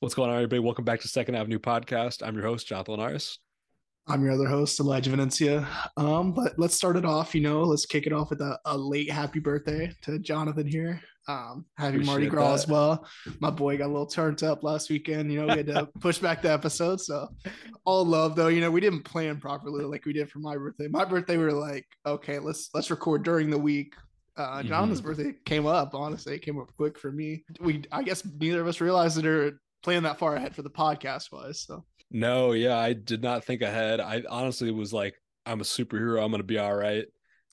What's going on, everybody? Welcome back to Second Avenue Podcast. I'm your host, Jonathon Linares. I'm your other host, Elijah Venencia. Um, but let's start it off. You know, let's kick it off with a, a late happy birthday to Jonathon here. Um, happy Appreciate Mardi Gras that. as well. My boy got a little turned up last weekend. You know, we had to push back the episode. So all love though. You know, we didn't plan properly like we did for my birthday. My birthday, we were like, okay, let's let's record during the week. Uh, Mhm. Jonathon's birthday came up. Honestly, it came up quick for me. We, I guess, neither of us realized it or planned that far ahead for the podcast was. So No, yeah, I did not think ahead. I honestly was like, I'm a superhero. I'm to be all right.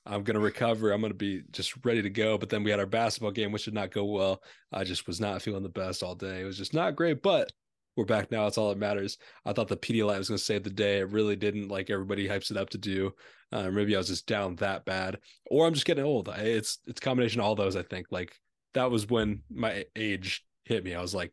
I'm to recover. I'm to be just ready to go. But then we had our basketball game, which did not go well. I just was not feeling the best all day. It was just not great, but we're back now. It's all that matters. I thought the Pedialyte was going to save the day. It really didn't like everybody hypes it up to do. Uh, maybe I was just down that bad, or I'm just getting old. I, it's it's combination of all those. I think like that was when my age hit me. I was like,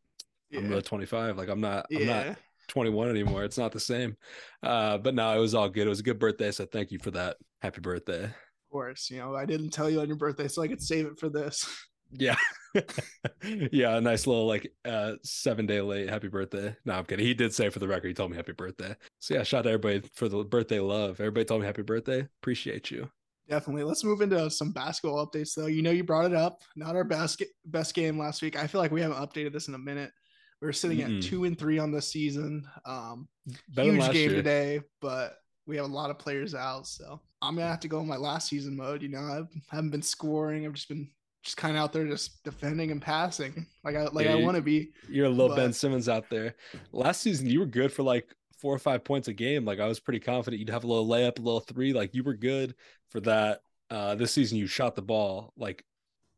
I'm yeah, really 25. Like I'm not. I'm not 21 anymore. It's not the same. Uh, but no, it was all good. It was a good birthday. So thank you for that. Happy birthday. Of course, you know, I didn't tell you on your birthday, so I could save it for this. Yeah. yeah. A nice little like uh seven day late happy birthday. No, I'm kidding. He did say for the record, he told me happy birthday. So yeah, shout out to everybody for the birthday love. Everybody told me happy birthday. Appreciate you. Definitely. Let's move into some basketball updates, though. You know, you brought it up. Not our best best game last week. I feel like we haven't updated this in a minute. We're sitting Mm-mm. at two and three on the season. Um, Better huge game year. today, but we have a lot of players out, so I'm gonna have to go in my last season mode. You know, I haven't been scoring. I've just been just kind of out there just defending and passing like I like Yeah, I want to be. You're a little Ben Simmons out there. Last season, you were good for like four or five points a game. Like I was pretty confident you'd have a little layup, a little three. Like you were good for that. Uh, this season, you shot the ball like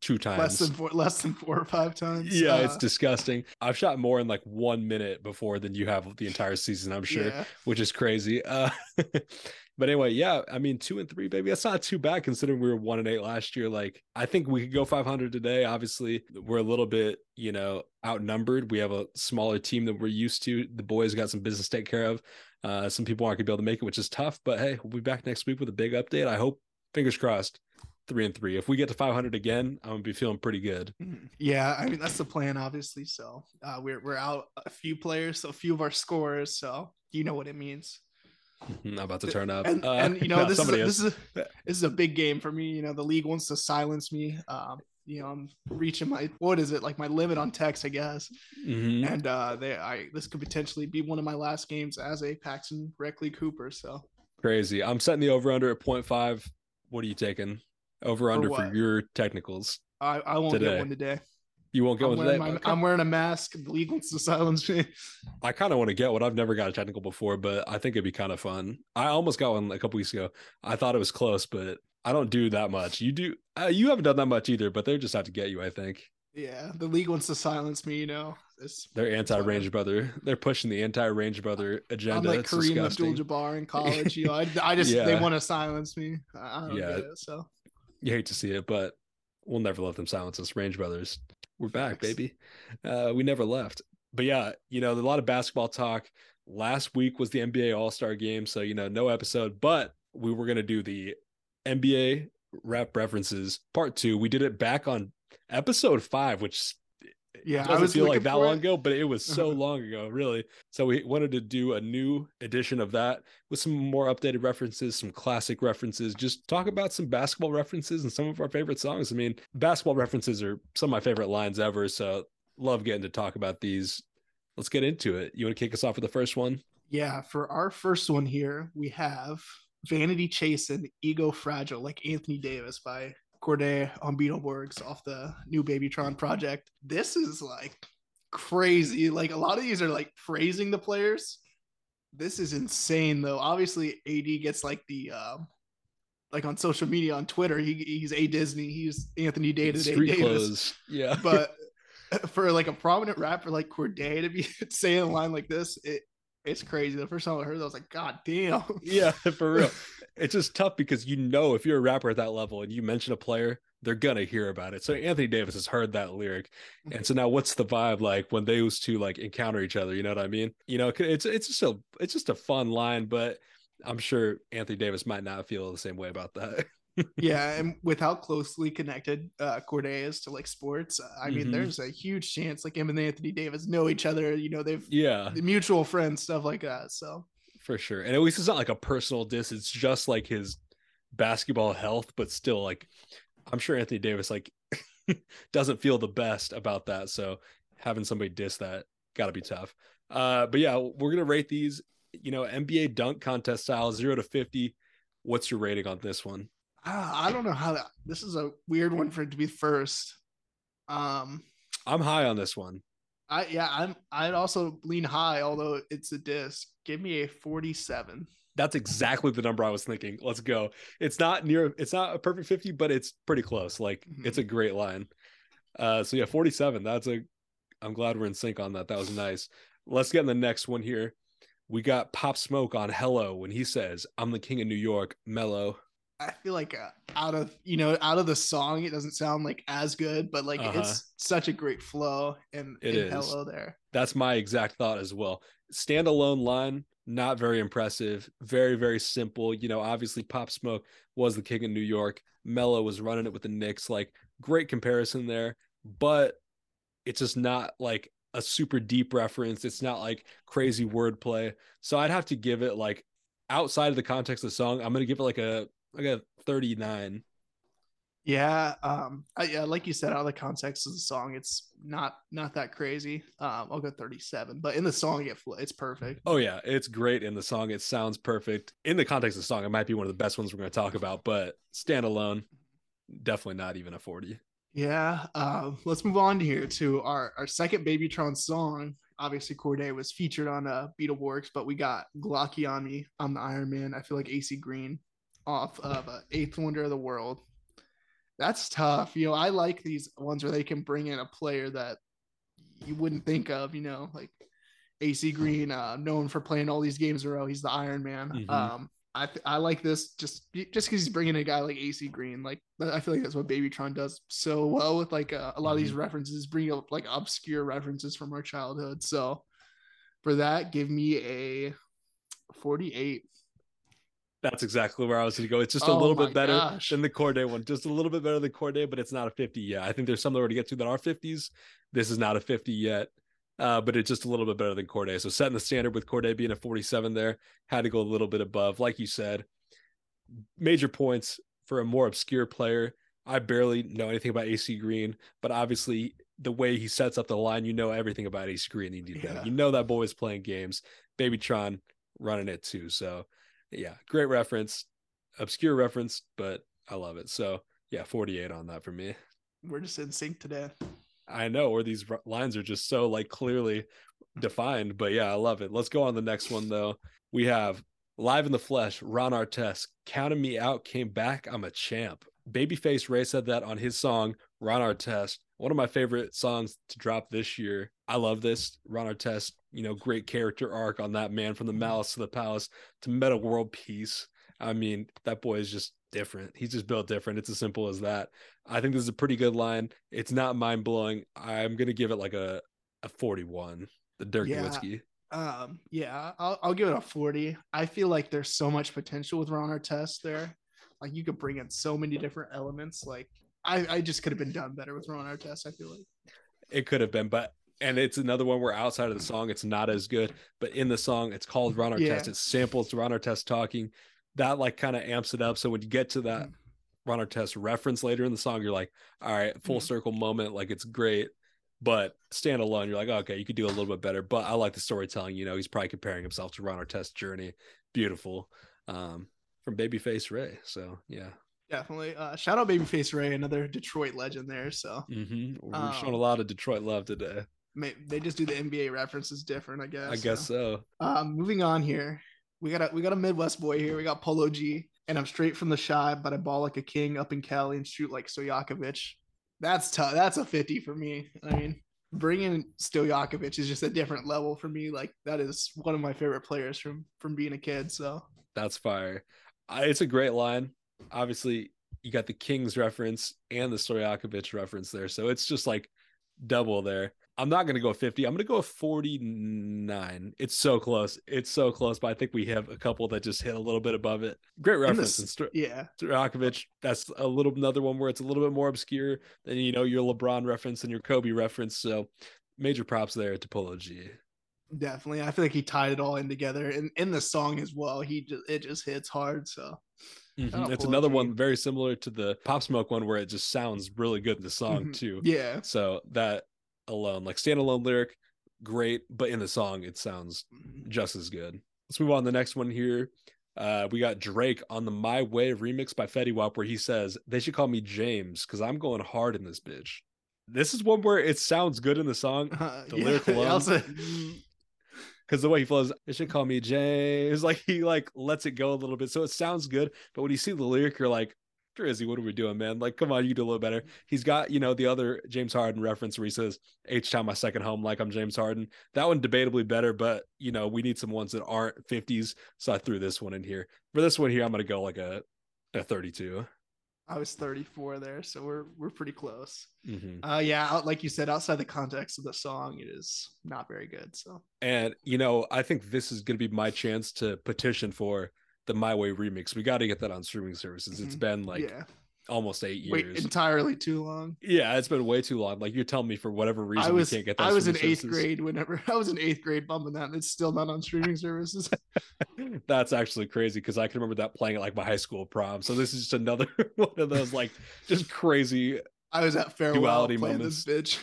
two times. Less than four, less than four or five times. yeah, it's Uh, disgusting. I've shot more in like one minute before than you have the entire season. I'm sure, yeah. which is crazy. Uh, but anyway, yeah, I mean, two and three, baby. That's not too bad considering we were one and eight last year. Like, I think we could go 500 today. Obviously, we're a little bit, you know, outnumbered. We have a smaller team than we're used to. The boys got some business to take care of. Uh, some people aren't gonna be able to make it, which is tough. But hey, we'll be back next week with a big update. I hope, fingers crossed, three and three. If we get to 500 again, I'm gonna be feeling pretty good. Mhm. Yeah, I mean that's the plan, obviously. So uh, we're we're out a few players, so a few of our scorers. So you know what it means. I'm about to turn up. And Uh, and you know no, this is a, this is. a, this is a big game for me. You know the league wants to silence me. Um, you know I'm reaching my what is it like my limit on techs, I guess. Mhm. And uh, they I this could potentially be one of my last games as a Paxton Reckley Cooper. So Crazy. I'm setting the over under at 0.5. What are you taking? Over under for, what? your technicals. I I won't Today. get one today. You won't get I'm one today. my, Okay. I'm wearing a mask. The league wants to silence me. I kind of want to get one. I've never got a technical before, but I think it'd be kind of fun. I almost got one a couple weeks ago. I thought it was close, but I don't do that much. You do. Uh, you haven't done that much either, but they're just out to get you. I think Yeah, the league wants to silence me. You know, it's they're anti Range Brother. They're pushing the anti Range Brother agenda. I'm like Kareem. Abdul-Jabbar in college. You know, I, I just they want to silence me. I, I don't Yeah. get it. So you hate to see it, but we'll never let them silence us. Range Brothers, we're back, Facts. baby. Uh, we never left. But yeah, you know, a lot of basketball talk. Last week was the NBA All Star Game, so you know, no episode, but we were gonna do the NBA rap references part two. We did it back on episode five, which yeah, I doesn't was feel like that long it. ago, but it was uh-huh. so long ago, really. So we wanted to do a new edition of that with some more updated references, some classic references, just talk about some basketball references and some of our favorite songs. I mean, basketball references are some of my favorite lines ever. So love getting to talk about these. Let's get into it. You want to kick us off with the first one? Yeah, for our first one here, we have Vanity Chasing, Ego Fragile, like Anthony Davis by Cordae on Beetleborgs off the new Babytron project. This is like crazy. Like a lot of these are like praising the players. This is insane though. Obviously, AD gets like the um like on social media on Twitter, he, he's a Disney, he's Anthony Day to Day Davis. clothes. Yeah. But for like a prominent rapper like Cordae to be saying a line like this, it it's crazy. The first time I heard that, I was like, God damn. yeah, for real. It's just tough because you know if you're a rapper at that level and you mention a player, they're gonna hear about it. So Anthony Davis has heard that lyric, and so now what's the vibe like when those two like encounter each other? You know what I mean? You know, it's it's just a it's just a fun line, but I'm sure Anthony Davis might not feel the same way about that. yeah, and with how closely connected uh, Cordae is to like sports, I mean, Mhm. there's a huge chance like him and Anthony Davis know each other. You know, they've yeah, mutual friends, stuff like that. So for sure. And at least it's not like a personal diss. It's just like his basketball health, but still, like I'm sure Anthony Davis like doesn't feel the best about that. So having somebody diss that got to be tough. Uh, but yeah, we're gonna rate these. You know, NBA dunk contest style, zero to fifty. What's your rating on this one? ah, I don't know how that. This is a weird one for it to be first. Um, I'm high on this one. I yeah, I'm I'd also lean high, although it's a disc. Give me a 47. That's exactly the number I was thinking. Let's go. It's not near. It's not a perfect fifty, but it's pretty close. Like Mhm. it's a great line. Uh, so yeah, forty-seven. That's a. I'm glad we're in sync on that. That was nice. Let's get in the next one here. We got Pop Smoke on Hello when he says, "I'm the king of New York." Melo. I feel like uh, out of you know out of the song, it doesn't sound like as good, but like Uh-huh. it's such a great flow and It in hello there. That's my exact thought as well. Standalone line, not very impressive. Very, very simple. You know, obviously Pop Smoke was the king of New York. Melo was running it with the Knicks. Like, great comparison there, but it's just not like a super deep reference. It's not like crazy wordplay. So I'd have to give it like outside of the context of the song, I'm gonna give it like a like a 39. Yeah, um, I, yeah, like you said, out of the context of the song, it's not not that crazy. Um, I'll go 37, but in the song, it it's perfect. Oh yeah, it's great in the song. It sounds perfect. In the context of the song, it might be one of the best ones we're going to talk about, but standalone, definitely not even a 40. Yeah. Um, let's move on here to our our second Babytron song. Obviously, Cordae was featured on uh, Beetleborgs, but we got Glocky on me. I'm the Iron Man. I feel like AC Green off of uh, Eighth Wonder of the World. That's tough. You know, I like these ones where they can bring in a player that you wouldn't think of. You know, like AC Green, uh, known for playing all these games in a row. He's the Iron Man. Mhm. Um, I I like this just just because he's bringing a guy like AC Green. Like I feel like that's what Babytron does so well with like uh, a lot of these references, bringing up like obscure references from our childhood. So for that, give me a forty-eight. That's exactly where I was going to go. It's just a Oh little bit better gosh. than the Cordae one, just a little bit better than Cordae, but it's not a 50 yet. I think there's some that we're to get to that are 50s. This is not a 50 yet, uh, but it's just a little bit better than Cordae. So setting the standard with Cordae being a 47 there, had to go a little bit above. Like you said, major points for a more obscure player. I barely know anything about AC Green, but obviously the way he sets up the line, you know everything about AC Green. You, need Yeah. you know that boy is playing games. Babytron running it too. So yeah, great reference, obscure reference, but I love it. So yeah, 48 on that for me. We're just in sync today. I know where these lines are just so like clearly defined, but yeah, I love it. Let's go on the next one though. We have live in the flesh, Ron Artest, counting me out, came back. I'm a champ. Babyface Ray said that on his song Ron Artest, one of my favorite songs to drop this year. I love this Ron Artest. You know, great character arc on that man from the malice to the palace to Metta World Peace. I mean, that boy is just different. He's just built different. It's as simple as that. I think this is a pretty good line. It's not mind blowing. I'm gonna give it like a a 41. The Dirk Yeah. Nowitzki. Um, yeah, I'll, I'll give it a 40. I feel like there's so much potential with Ron Artest there. Like you could bring in so many different elements. Like I, I just could have been done better with Ron Artest. I feel like. It could have been, but and it's another one where outside of the song it's not as good, but in the song it's called Ron Artest. Yeah. It samples Ron Artest talking. That like kind of amps it up. So when you get to that. Ron Artest reference later in the song, you're like, all right, full Mhm. circle moment. Like it's great. But standalone, you're like, okay, you could do a little bit better. But I like the storytelling. You know, he's probably comparing himself to Ron Artest's journey. Beautiful. Um, from Babyface Ray. So yeah. Definitely. Uh, shout out Babyface Ray, another Detroit legend there. So hmm We're Um, showing a lot of Detroit love today. They just do the NBA references different, I guess. I guess so. Um, moving on here, we got a we got a Midwest boy here. We got Polo G, and I'm straight from the Chi, but I ball like a king up in Cali and shoot like Stojakovic. That's tough. That's a 50 for me. I mean, bringing Stojakovic is just a different level for me. Like that is one of my favorite players from from being a kid. So That's fire. I, it's a great line. Obviously, you got the Kings reference and the Stojakovic reference there. So it's just like double there. I'm not going to go 50. I'm going to go 49. It's so close. It's so close, but I think we have a couple that just hit a little bit above it. Great reference. And the, yeah. Stojakovic, that's a little another one where it's a little bit more obscure than, you know, your LeBron reference and your Kobe reference. So major props there to Polo G. Definitely. I feel like he tied it all in together. And in the song as well, he just, it just hits hard. So Mm-hmm. It's another one very similar to the Pop Smoke one where it just sounds really good in the song mm-hmm. too. Yeah. So that alone. Like standalone lyric, great, but in the song it sounds just as good. Let's move on to the next one here. Uh, we got Drake on the My Way remix by Fetty Wap, where he says they should call me James because I'm going hard in this bitch. This is one where it sounds good in the song. Uh, the yeah, lyric alone. Because the way he flows, they should call me James. Like he like lets it go a little bit, so it sounds good. But when you see the lyric, you're like, Drizzy, what are we doing, man? Like, come on, you do a little better. He's got, you know, the other James Harden reference where he says, H-Town my second home, like I'm James Harden. That one debatably better, but you know, we need some ones that aren't 50s. So I threw this one in here. For this one here, I'm gonna go like a a 32. I was 34 there, so we're we're pretty close. Mm-hmm. Uh, yeah, like you said, outside the context of the song, it is not very good. So, and you know, I think this is going to be my chance to petition for the My Way remix. We got to get that on streaming services. Mm-hmm. It's been like yeah. almost eight years. Wait, entirely too long. Yeah, it's been way too long. Like you're telling me for whatever reason I was, we can't get that. I was in eighth grade whenever I was in eighth grade bumping that, and it's still not on streaming services. That's actually crazy because I can remember that playing at like my high school prom. So this is just another one of those like just crazy. I was at farewell duality moments. bitch.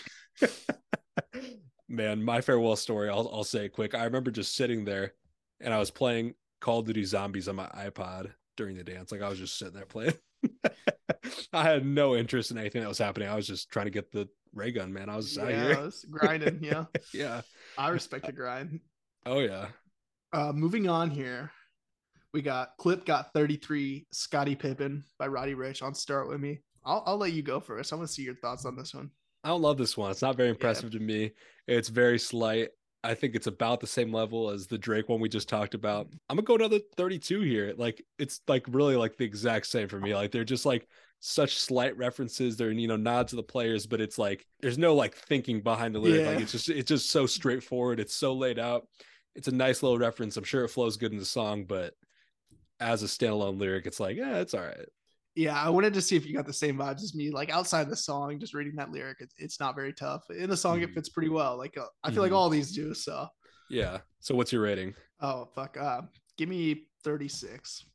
Man, my farewell story. I'll I'll say it quick. I remember just sitting there, and I was playing Call of Duty Zombies on my iPod during the dance. Like I was just sitting there playing. I had no interest in anything that was happening. I was just trying to get the ray gun, man. I was yeah, out here. I was grinding. Yeah. yeah. I respect the grind. Oh yeah. Uh, moving on here, we got Clip got 33 Scottie Pippen by Roddy Ricch on Start With Me. I'll, I'll let you go first. I want to see your thoughts on this one. I don't love this one. It's not very impressive yeah. to me. It's very slight. I think it's about the same level as the Drake one we just talked about. Mm-hmm. I'm gonna go another 32 here. Like it's like really like the exact same for me. Like they're just like such slight references. They're you know nods to the players, but it's like there's no like thinking behind the lyric. Yeah. Like it's just it's just so straightforward. It's so laid out. It's a nice little reference. I'm sure it flows good in the song, but as a standalone lyric, it's like yeah, it's all right yeah, I wanted to see if you got the same vibes as me. Like outside the song, just reading that lyric, it, it's not very tough. In the song, mm-hmm. it fits pretty well. Like uh, I feel mm-hmm. like all these do. So yeah. So what's your rating? Oh fuck. Uh, give me thirty six.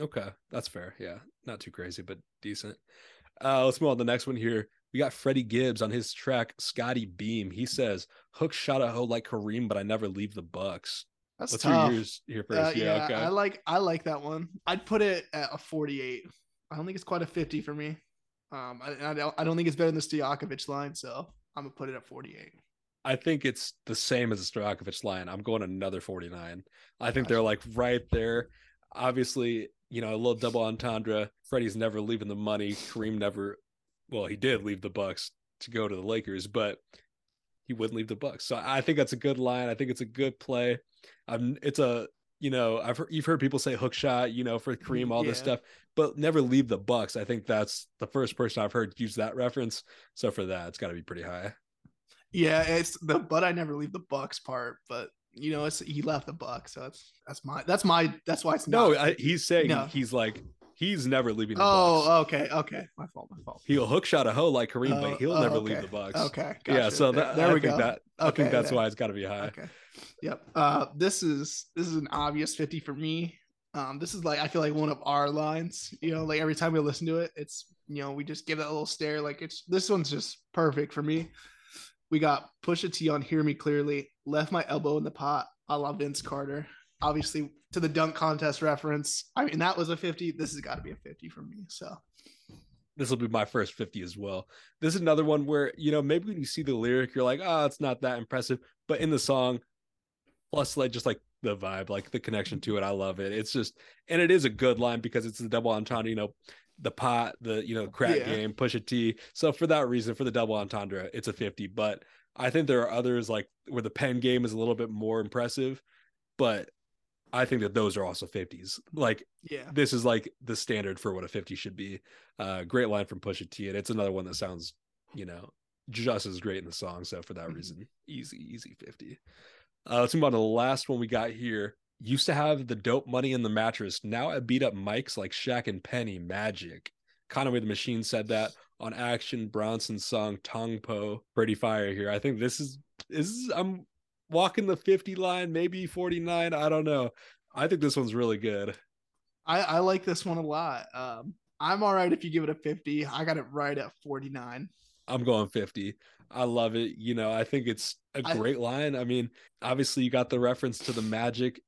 Okay, that's fair. Yeah, not too crazy, but decent. Uh, let's move on to the next one here. We got Freddie Gibbs on his track Scottie Beam. He says, "Hook shot a hoe like Kareem, but I never leave the Bucks." That's What's tough. yours here first? Uh, yeah, yeah okay. I like I like that one. I'd put it at a forty eight. I don't think it's quite a 50 for me. Um, I, I, don't, I don't think it's better than the Stojakovic line, so I'm gonna put it at 48. I think it's the same as the Stojakovic line. I'm going another 49. I think they're like right there. Obviously, you know, a little double entendre. Freddie's never leaving the money. Kareem never, well, he did leave the Bucks to go to the Lakers, but he wouldn't leave the Bucks. So I think that's a good line. I think it's a good play. Um, it's a you know, I've heard, you've heard people say hook shot, you know, for Kareem, mm-hmm, all yeah. this stuff, but never leave the Bucks. I think that's the first person I've heard use that reference. So for that, it's got to be pretty high. Yeah, it's the but I never leave the Bucks part, but you know, it's he left the Bucks, so that's that's my that's my that's why it's no. I, he's saying no. he's like he's never leaving. the Oh, Bucks. okay, okay, my fault, my fault. He'll hook shot a hoe like Kareem, but oh, he'll oh, never okay. leave the Bucks. Okay, gotcha. yeah. So that, there, there we go. That I think that's there. why it's got to be high. Okay. Yep. Uh, this is this is an obvious fifty for me. Um, this is like I feel like one of our lines. You know, like every time we listen to it, it's you know we just give that a little stare. Like it's this one's just perfect for me. We got Pusha T on "Hear Me Clearly." Left my elbow in the pot. I love Vince Carter. Obviously, to the dunk contest reference. I mean, that was a fifty. This has got to be a fifty for me. So this will be my first 50 as well. This is another one where, you know, maybe when you see the lyric, you're like, oh, it's not that impressive. But in the song, plus like just like the vibe, like the connection to it. I love it. It's just and it is a good line because it's the double entendre, you know, the pot, the you know, crack yeah. game, push a T. So for that reason, for the double entendre, it's a 50. But I think there are others like where the pen game is a little bit more impressive, but I think that those are also 50s. Like, yeah, this is like the standard for what a 50 should be. Uh, great line from Pusha T, and it's another one that sounds, you know, just as great in the song. So for that Mhm. reason, easy, easy 50. Uh, let's move on to the last one we got here. Used to have the dope money in the mattress. Now I beat up mics like Shaq and Penny. Magic. Conway the Machine said that on Action Bronson's song Tong Po. Pretty fire here. I think this is is I'm walking the 50 line, maybe 49. I don't know. I think this one's really good. I, I like this one a lot. Um, I'm all right if you give it a 50. I got it right at 49. I'm going 50. I love it. You know, I think it's a great line. I mean, obviously you got the reference to the magic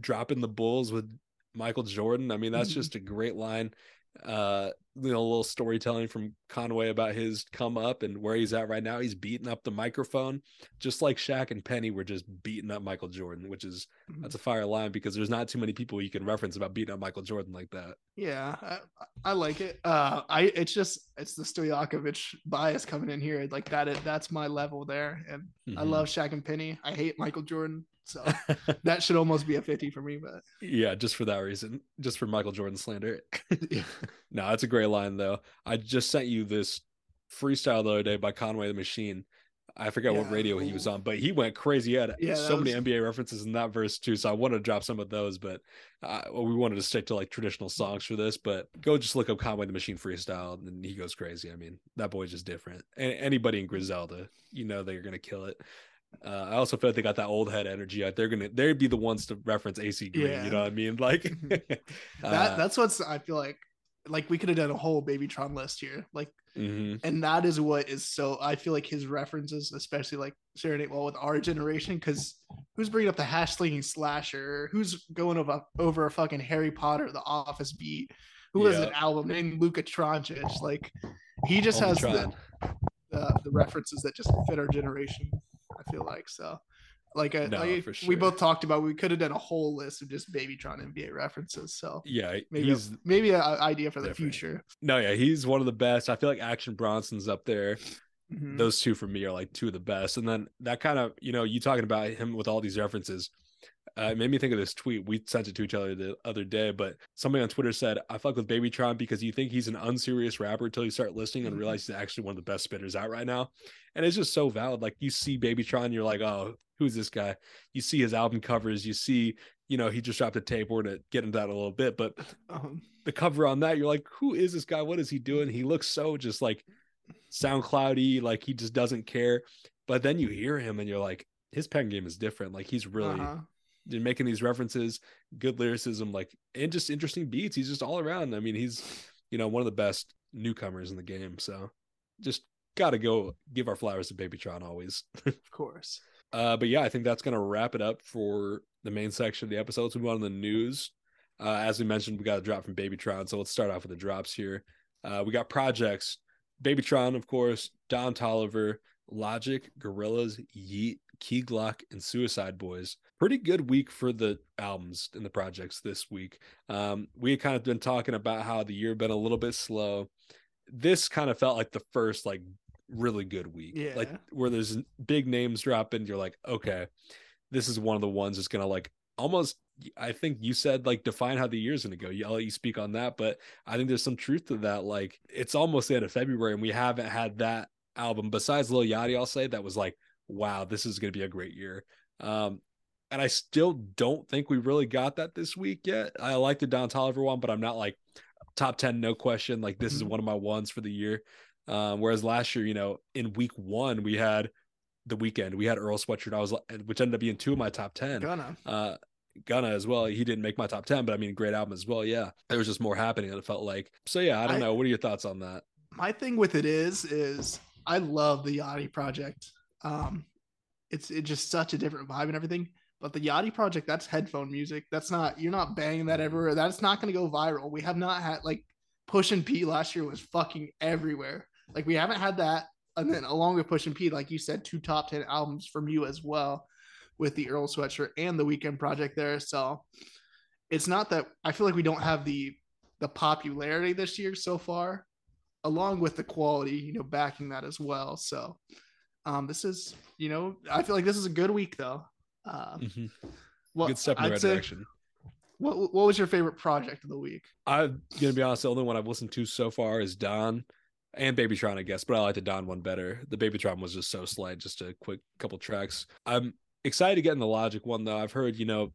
dropping the bulls with Michael Jordan. I mean, that's Mhm. just a great line. Uh, you know, a little storytelling from Conway about his come up and where he's at right now. He's beating up the microphone, just like Shaq and Penny were just beating up Michael Jordan, which is Mhm. that's a fire line because there's not too many people you can reference about beating up Michael Jordan like that. Yeah, I, I like it. Uh, I it's just it's the Stojakovic bias coming in here. Like that, is, that's my level there. And I Mhm. love Shaq and Penny. I hate Michael Jordan, so that should almost be a 50 for me. But Yeah, just for that reason, just for Michael Jordan slander. Yeah. no, that's a great line though. I just sent you this freestyle the other day by Conway the Machine. I forget what radio he was on, but he went crazy. He had Yeah, so that many was- NBA references in that verse too. So I wanted to drop some of those, but uh, well, we wanted to stick to like traditional songs for this. But go just look up Conway the Machine freestyle, and he goes crazy. I mean, that boy's just different. And anybody in Griselda, you know, they're gonna kill it. Uh, I also feel like they got that old head energy. Like they're gonna, they'd be the ones to reference AC Green. Yeah. You know what I mean? Like that uh, that's what's I feel like like we could have done a whole Babytron list here. Like mhm. and that is what is so I feel like his references, especially like Serenade well with our generation, because who's bringing up the hash slinging slasher? Who's going over over a fucking Harry Potter, the Office beat? Who has an album named Luka Trončić? Like he just has the the references that just fit our generation. I feel like so. Like, I, No, like, for we both talked about, we could have done a whole list of just Babytron NBA references. So yeah, maybe he's a, maybe an idea for the future. no, yeah, he's one of the best. I feel like Action Bronson's up there. Mhm. Those two for me are like two of the best. And then that kind of, you know, you talking about him with all these references, uh, it made me think of this tweet. We sent it to each other the other day, but somebody on Twitter said, I fuck with Babytron because you think he's an unserious rapper until you start listening and Mhm. realize he's actually one of the best spitters out right now. And it's just so valid. Like you see Babytron, you're like, oh, who's this guy? You see his album covers, you see, you know, he just dropped a tape. We're gonna get into that a little bit, but Um, the cover on that, you're like, who is this guy? What is he doing? He looks so just like SoundCloudy, like he just doesn't care. But then you hear him and you're like, his pen game is different. Like he's really uh-huh. Making these references, good lyricism, like and just interesting beats. He's just all around. I mean, he's you know one of the best newcomers in the game. So just gotta go give our flowers to Babytron always. Of course. Uh, but yeah, I think that's gonna wrap it up for the main section of the episode. Let's move on to the news. Uh, as we mentioned, we got a drop from Babytron, so let's start off with the drops here. Uh, we got projects, Babytron, of course, Don Toliver, Logic, Gorillaz, Yeat, Key Glock, and Suicide Boys. Pretty good week for the albums and the projects this week. Um, we had kind of been talking about how the year been a little bit slow. This kind of felt like the first like really good week. Like where there's big names dropping, you're like, okay, this is one of the ones that's gonna like almost I think you said like define how the year's gonna go. Yeah, I'll let you speak on that, but I think there's some truth to that. Like it's almost the end of February and we haven't had that album besides Lil Yachty, I'll say that was like, wow, this is gonna be a great year. Um and I still don't think we really got that this week yet. I like the Don Toliver one, but I'm not like top 10, no question. Like this is Mhm. one of my ones for the year. Um, whereas last year, you know, in week one, we had the Weeknd, we had Earl Sweatshirt. I was like, which ended up being two of my top 10. Gonna. Uh, Gunna as well. He didn't make my top 10, but I mean, great album as well. Yeah. There was just more happening and it felt like. So, yeah, I don't I- know. What are your thoughts on that? My thing with it is, is I love the Yachty project. Um, it's it's just such a different vibe and everything. But the Yachty project, that's headphone music. That's not you're not banging that everywhere. That's not gonna go viral. We have not had like Pushin P last year was fucking everywhere. Like we haven't had that. And then along with Pushin P, like you said, two top ten albums from you as well, with the Earl sweatshirt and the Weeknd project there. So it's not that I feel like we don't have the the popularity this year so far, along with the quality, you know, backing that as well. So um this is, you know, I feel like this is a good week though. Um Mhm. well, Good step in the right direction. What what was your favorite project of the week? I'm gonna be honest. The only one I've listened to so far is Don. and Babytron, I guess, but I like the Don one better. The Babytron was just so slight, just a quick couple tracks. I'm excited to get in the Logic one though. I've heard, you know,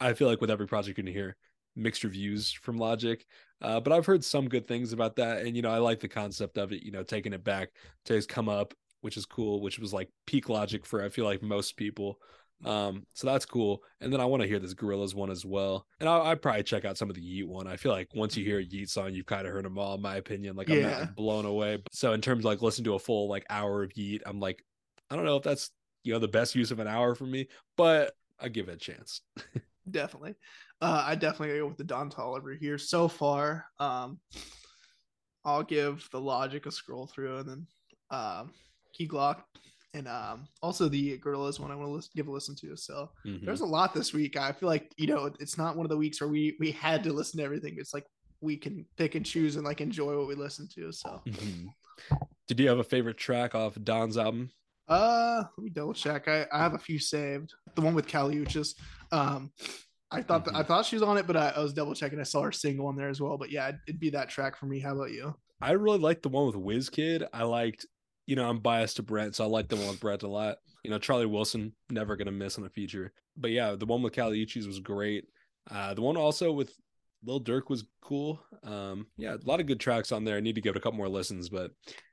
I feel like with every project you're gonna hear mixed reviews from Logic, uh, but I've heard some good things about that, and you know, I like the concept of it. You know, taking it back to his come up, which is cool, which was like peak Logic for I feel like most people. Um, so that's cool. And then I want to hear this Gorillaz one as well. And I'll, I'd probably check out some of the Yeat one. I feel like once you hear a Yeat song, you've kind of heard them all, in my opinion. Like I'm not like, blown away. So in terms of like listen to a full like hour of Yeat, I'm like, I don't know if that's you know the best use of an hour for me, but I give it a chance. definitely. Uh, I definitely go with the Don Toliver here so far. Um, I'll give the Logic a scroll through, and then um, Key Glock, and um, also the Gorillaz one I want to listen, give a listen to. So Mhm. there's a lot this week. I feel like you know it's not one of the weeks where we we had to listen to everything. It's like we can pick and choose and like enjoy what we listen to. So Mhm. Did you have a favorite track off Don's album? uh, let me double check. I, I have a few saved. The one with Kali Uchis. Um, I thought that, I thought she was on it, but I, I was double checking. I saw her single on there as well. But yeah, it'd be that track for me. How about you? I really liked the one with WizKid. I liked, you know, I'm biased to Brent, so I like the one with Brent a lot. You know, Charlie Wilson, never gonna miss on a feature. But yeah, the one with Kali Uchis was great. Uh, the one also with Lil Durk was cool. Um, yeah, a lot of good tracks on there. I need to give it a couple more listens, but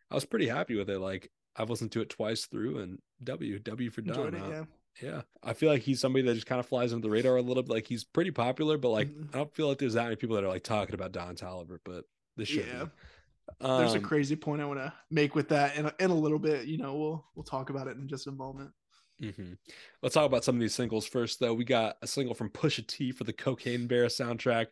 I was pretty happy with it. Like I've listened to it twice through, and W W for Don. It, huh? yeah. Yeah, I feel like he's somebody that just kind of flies under the radar a little bit. Like he's pretty popular, but like Mhm. I don't feel like there's that many people that are like talking about Don Toliver. But this should Yeah. be. There's a Um, crazy point I want to make with that in a, in a little bit. You know, we'll we'll talk about it in just a moment. hmm Let's talk about some of these singles first, though. We got a single from Pusha T for the Cocaine Bear soundtrack.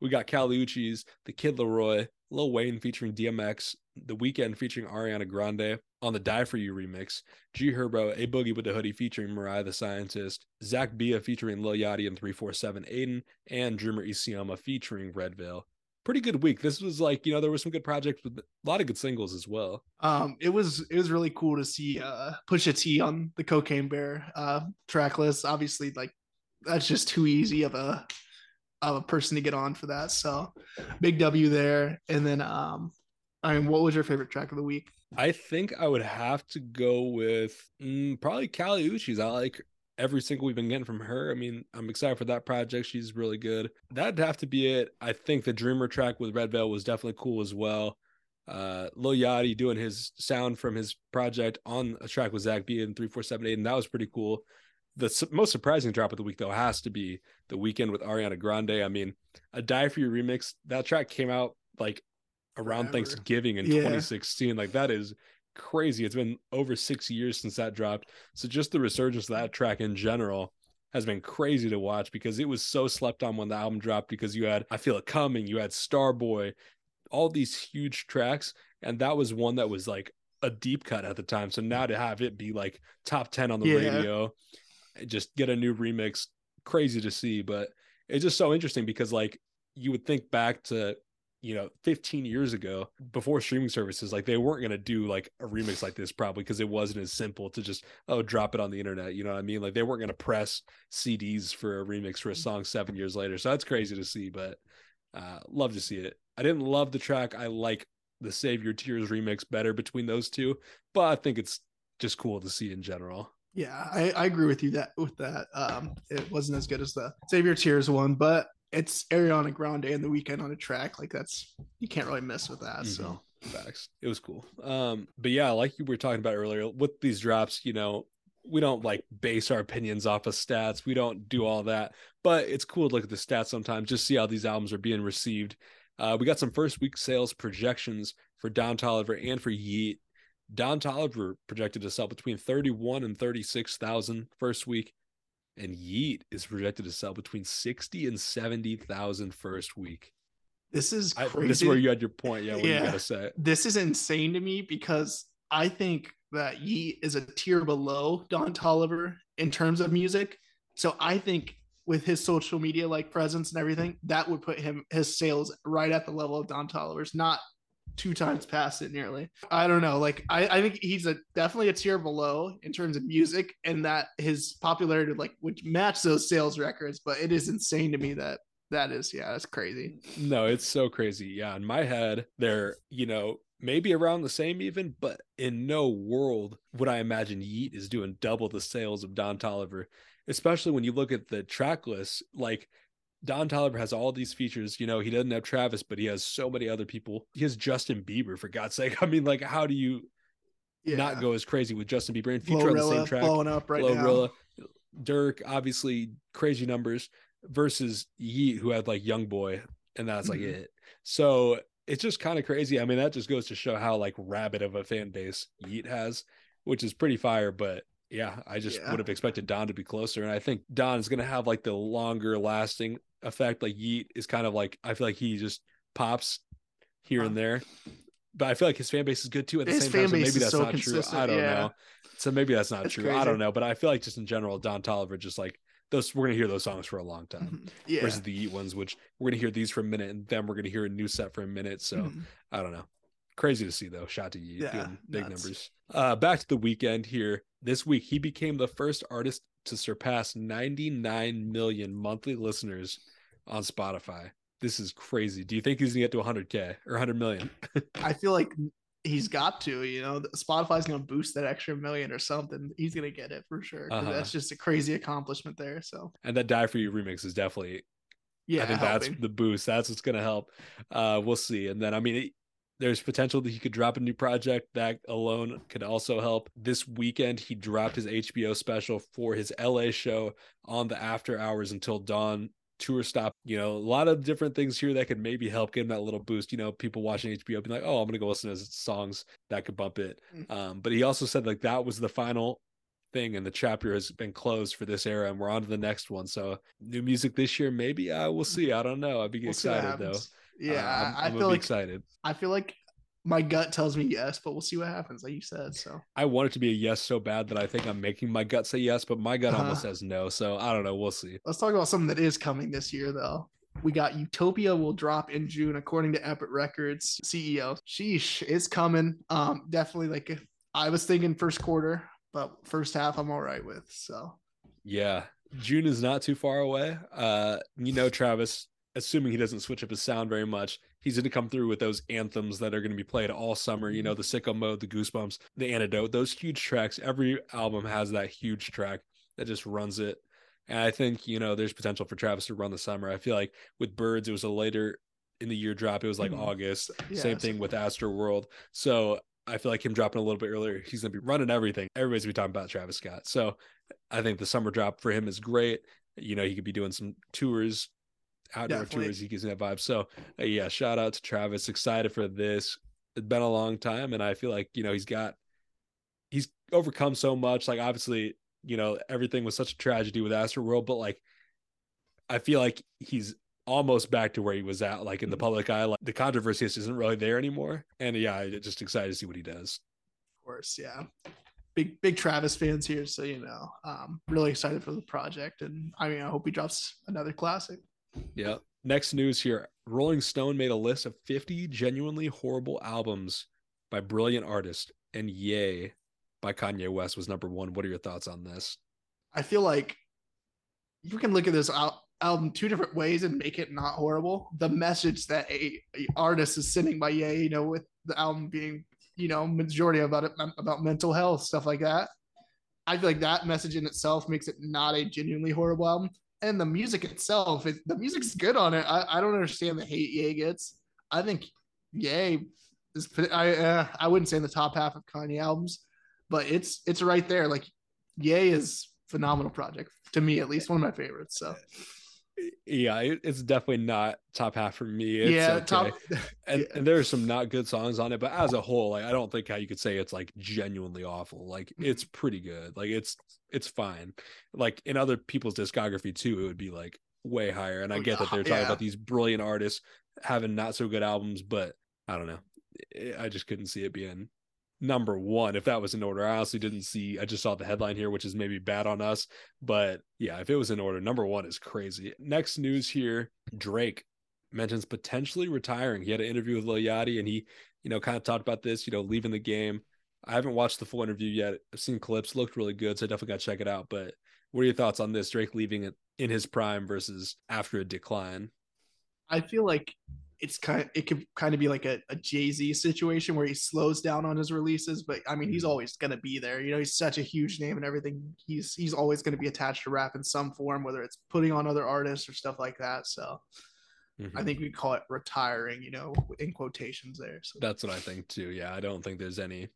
We got Kali Uchis The Kid LAROI, Lil Wayne featuring DMX, The Weeknd featuring Ariana Grande on the Die For You remix, G Herbo, A Boogie with the Hoodie featuring Mariah the Scientist, Zack Bia featuring Lil Yachty and 347 Aiden, and Dreamer Isioma featuring Redveil. Pretty good week. This was like, you know, there were some good projects with a lot of good singles as well. Um, it was it was really cool to see uh Pusha T on the Cocaine Bear uh track list. Obviously, like that's just too easy of a of a person to get on for that. So big W there. And then um, I mean, what was your favorite track of the week? I think I would have to go with mm, probably Kali Uchis. I like every single we've been getting from her. I mean, I'm excited for that project. She's really good. That'd have to be it. I think the Dreamer track with Redveil was definitely cool as well. Uh, Lil Yachty doing his sound from his project on a track with Zach B and 3478, and that was pretty cool. The su- most surprising drop of the week, though, has to be the Weeknd with Ariana Grande. I mean, a Die For You remix, that track came out like around Forever. Thanksgiving in Yeah. 2016. Like, that is crazy. It's been over six years since that dropped. So, just the resurgence of that track in general has been crazy to watch because it was so slept on when the album dropped. Because you had I Feel It Coming, you had Starboy, all these huge tracks. And that was one that was like a deep cut at the time. So, now to have it be like top 10 on the Yeah. radio, just get a new remix, crazy to see. But it's just so interesting because, like, you would think back to you know 15 years ago before streaming services like they weren't going to do like a remix like this probably because it wasn't as simple to just oh drop it on the internet you know what i mean like they weren't going to press cds for a remix for a song seven years later so that's crazy to see but uh love to see it i didn't love the track i like the save your tears remix better between those two but i think it's just cool to see in general Yeah, I, I agree with you that with that. Um, it wasn't as good as the Save Your Tears one, but it's Ariana Grande and the Weeknd on a track. Like that's you can't really mess with that. So Facts. It was cool. Um, but yeah, like you were talking about earlier, with these drops, you know, we don't like base our opinions off of stats. We don't do all that, but it's cool to look at the stats sometimes, just see how these albums are being received. Uh, we got some first week sales projections for Don Toliver and for Yeat. Don Toliver projected to sell between 31 and 36,000 first week, and Yeat is projected to sell between 60 and 70,000 first week. this is I, this is where you had your point. Yeah, what you got to say. this is insane to me because I think that Yeat is a tier below Don Toliver in terms of music. So I think with his social media like presence and everything, that would put him his sales right at the level of Don Toliver's, not two times past it nearly. I don't know. Like I, I think he's a definitely a tier below in terms of music and that his popularity like would match those sales records, but it is insane to me that that is yeah, that's crazy. No, it's so crazy. Yeah, in my head, they're you know maybe around the same even, but in no world would I imagine Yeat is doing double the sales of Don Toliver, especially when you look at the track list. Like Don Toliver has all these features. You know, he doesn't have Travis, but he has so many other people. He has Justin Bieber, for God's sake. I mean, like, how do you yeah. not go as crazy with Justin Bieber and Future on the same track? Blowing up right Glorilla, now. Durk, obviously crazy numbers versus Yeat, who had like Young Boy, and that's like mm-hmm. it. So it's just kind of crazy. I mean, that just goes to show how like rabid of a fan base Yeat has, which is pretty fire. But yeah, I just yeah. would have expected Don to be closer, and I think Don is going to have like the longer lasting effect. Like Yeat is kind of like I feel like he just pops here and there, but I feel like his fan base is good too at the his same time. So maybe that's so not true. I don't yeah. know. So maybe that's not that's true. Crazy. I don't know, but I feel like just in general, Don Toliver just like those we're gonna hear those songs for a long time. Mm-hmm. Yeah. Versus the Yeat ones, which we're gonna hear these for a minute, and then we're gonna hear a new set for a minute. So mm-hmm. I don't know. Crazy to see though. Shout to Yeat yeah, doing big nuts. numbers. Uh, back to the Weeknd here. This week he became the first artist to surpass 99 million monthly listeners on Spotify. This is crazy. Do you think he's gonna get to 100k or 100 million? I feel like he's got to, you know, Spotify's gonna boost that extra million or something. He's gonna get it for sure. Uh-huh. That's just a crazy accomplishment there. So and that Die for You remix is definitely yeah, I think helping. that's the boost. That's what's gonna help. Uh we'll see. And then I mean it, there's potential that he could drop a new project that alone could also help. This weekend, he dropped his HBO special for his LA show on the after hours until dawn tour stop. You know, a lot of different things here that could maybe help give him that little boost. You know, people watching HBO be like, oh, I'm gonna go listen to his songs that could bump it. Mm. Um, but he also said like that was the final thing and the chapter has been closed for this era and we're on to the next one. So new music this year, maybe uh, we'll see. I don't know. I'd be we'll excited though. Yeah, uh, I'm, I'm I feel like excited. I feel like my gut tells me yes, but we'll see what happens, like you said. So I want it to be a yes so bad that I think I'm making my gut say yes, but my gut uh almost says no. So I don't know. We'll see. Let's talk about something that is coming this year, though. We got Utopia will drop in June, according to Epic Records CEO. Sheesh, it's coming. Um, definitely like I was thinking first quarter, but first half I'm all right with. So yeah, June is not too far away. Uh, you know, Travis, assuming he doesn't switch up his sound very much, he's going to come through with those anthems that are going to be played all summer. You know, the sicko mode, the goosebumps, the antidote, those huge tracks. Every album has that huge track that just runs it. And I think, you know, there's potential for Travis to run the summer. I feel like with Birds, it was a later in the year drop. It was like mm. August. Yeah, Same thing with Astro World. So I feel like him dropping a little bit earlier, he's going to be running everything. Everybody's going to be talking about Travis Scott. So I think the summer drop for him is great. You know, he could be doing some tours outdoor Definitely. tours. He gives me that vibe. So uh, yeah, shout out to Travis. Excited for this. It's been a long time, and I feel like you know he's got he's overcome so much. Like obviously, you know everything was such a tragedy with Astro World, but like I feel like he's almost back to where he was at, like in the mm-hmm. public eye. Like the controversy isn't really there anymore. And yeah, I just excited to see what he does. Of course, yeah. Big big Travis fans here, so you know, um, really excited for the project, and I mean, I hope he drops another classic. Yeah. Next news here Rolling Stone made a list of 50 genuinely horrible albums by brilliant artists, and Ye by Kanye West was number one. What are your thoughts on this? I feel like you can look at this al- album two different ways and make it not horrible. The message that a, a artist is sending by Ye, you know, with the album being, you know, majority about it about mental health stuff like that. I feel like that message in itself makes it not a genuinely horrible album and the music itself, it, the music's good on it. I, I don't understand the hate Ye gets. I think Ye is I uh, I wouldn't say in the top half of Kanye albums, but it's it's right there. Like Ye is phenomenal project to me at least one of my favorites. So yeah, it's definitely not top half for me. It's yeah, okay. top. and, yeah. and there are some not good songs on it, but as a whole, like I don't think how you could say it's like genuinely awful. Like it's pretty good. Like it's it's fine. Like in other people's discography too, it would be like way higher. And I oh, get that they're talking yeah. about these brilliant artists having not so good albums, but I don't know. I just couldn't see it being number one if that was in order. I honestly didn't see. I just saw the headline here, which is maybe bad on us. But yeah, if it was in order, number one is crazy. Next news here: Drake mentions potentially retiring. He had an interview with Lil Yachty, and he, you know, kind of talked about this. You know, leaving the game. I haven't watched the full interview yet. I've seen clips. Looked really good, so I definitely got to check it out. But what are your thoughts on this? Drake leaving it in his prime versus after a decline. I feel like it's kind of it could kind of be like a, a Jay-Z situation where he slows down on his releases, but I mean he's Mhm. always gonna be there. You know, he's such a huge name and everything. He's he's always gonna be attached to rap in some form, whether it's putting on other artists or stuff like that. So Mhm. I think we call it retiring, you know, in quotations there. So That's what I think too. Yeah, I don't think there's any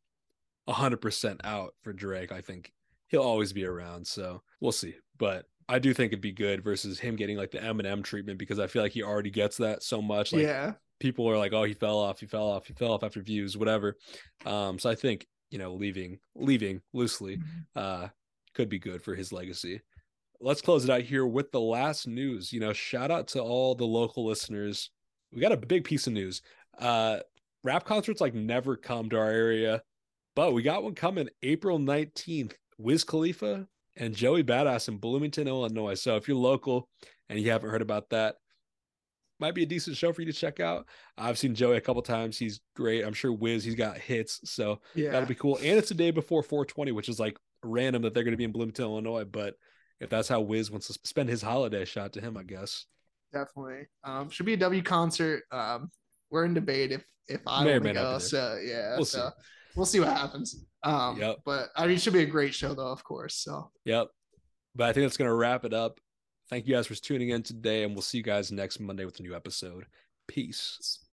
100% out for Drake. I think he'll always be around. So we'll see. But I do think it'd be good versus him getting like the Eminem treatment because I feel like he already gets that so much. Like yeah, people are like, oh, he fell off, he fell off, he fell off after views, whatever. Um, so I think you know, leaving leaving loosely uh could be good for his legacy. Let's close it out here with the last news. You know, shout out to all the local listeners. We got a big piece of news. Uh rap concerts like never come to our area, but we got one coming April 19th. Wiz Khalifa and Joey Badass in Bloomington, Illinois. So if you're local and you haven't heard about that, might be a decent show for you to check out. I've seen Joey a couple times. He's great. I'm sure Wiz, he's got hits. So yeah, that'll be cool. And it's the day before 420, which is like random that they're going to be in Bloomington, Illinois. But if that's how Wiz wants to spend his holiday, shot to him, I guess. definitely. Um, should be a W concert. Um, we're in debate if if I May want to go. So yeah, We'll so see. We'll see what happens. Um, Yep. but I mean, it should be a great show though, of course. So Yep. But I think that's going to wrap it up. Thank you guys for tuning in today, and we'll see you guys next Monday with a new episode. Peace.